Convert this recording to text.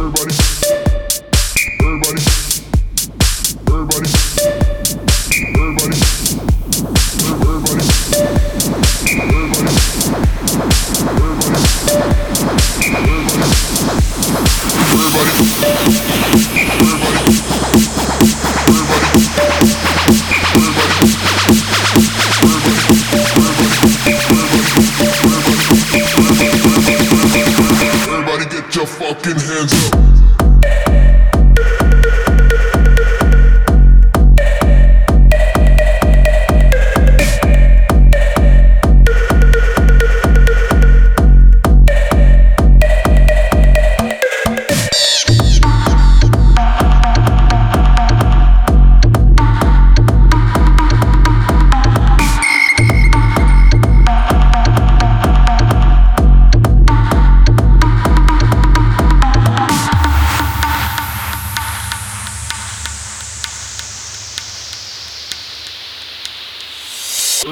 Everybody. Everybody. Hands up.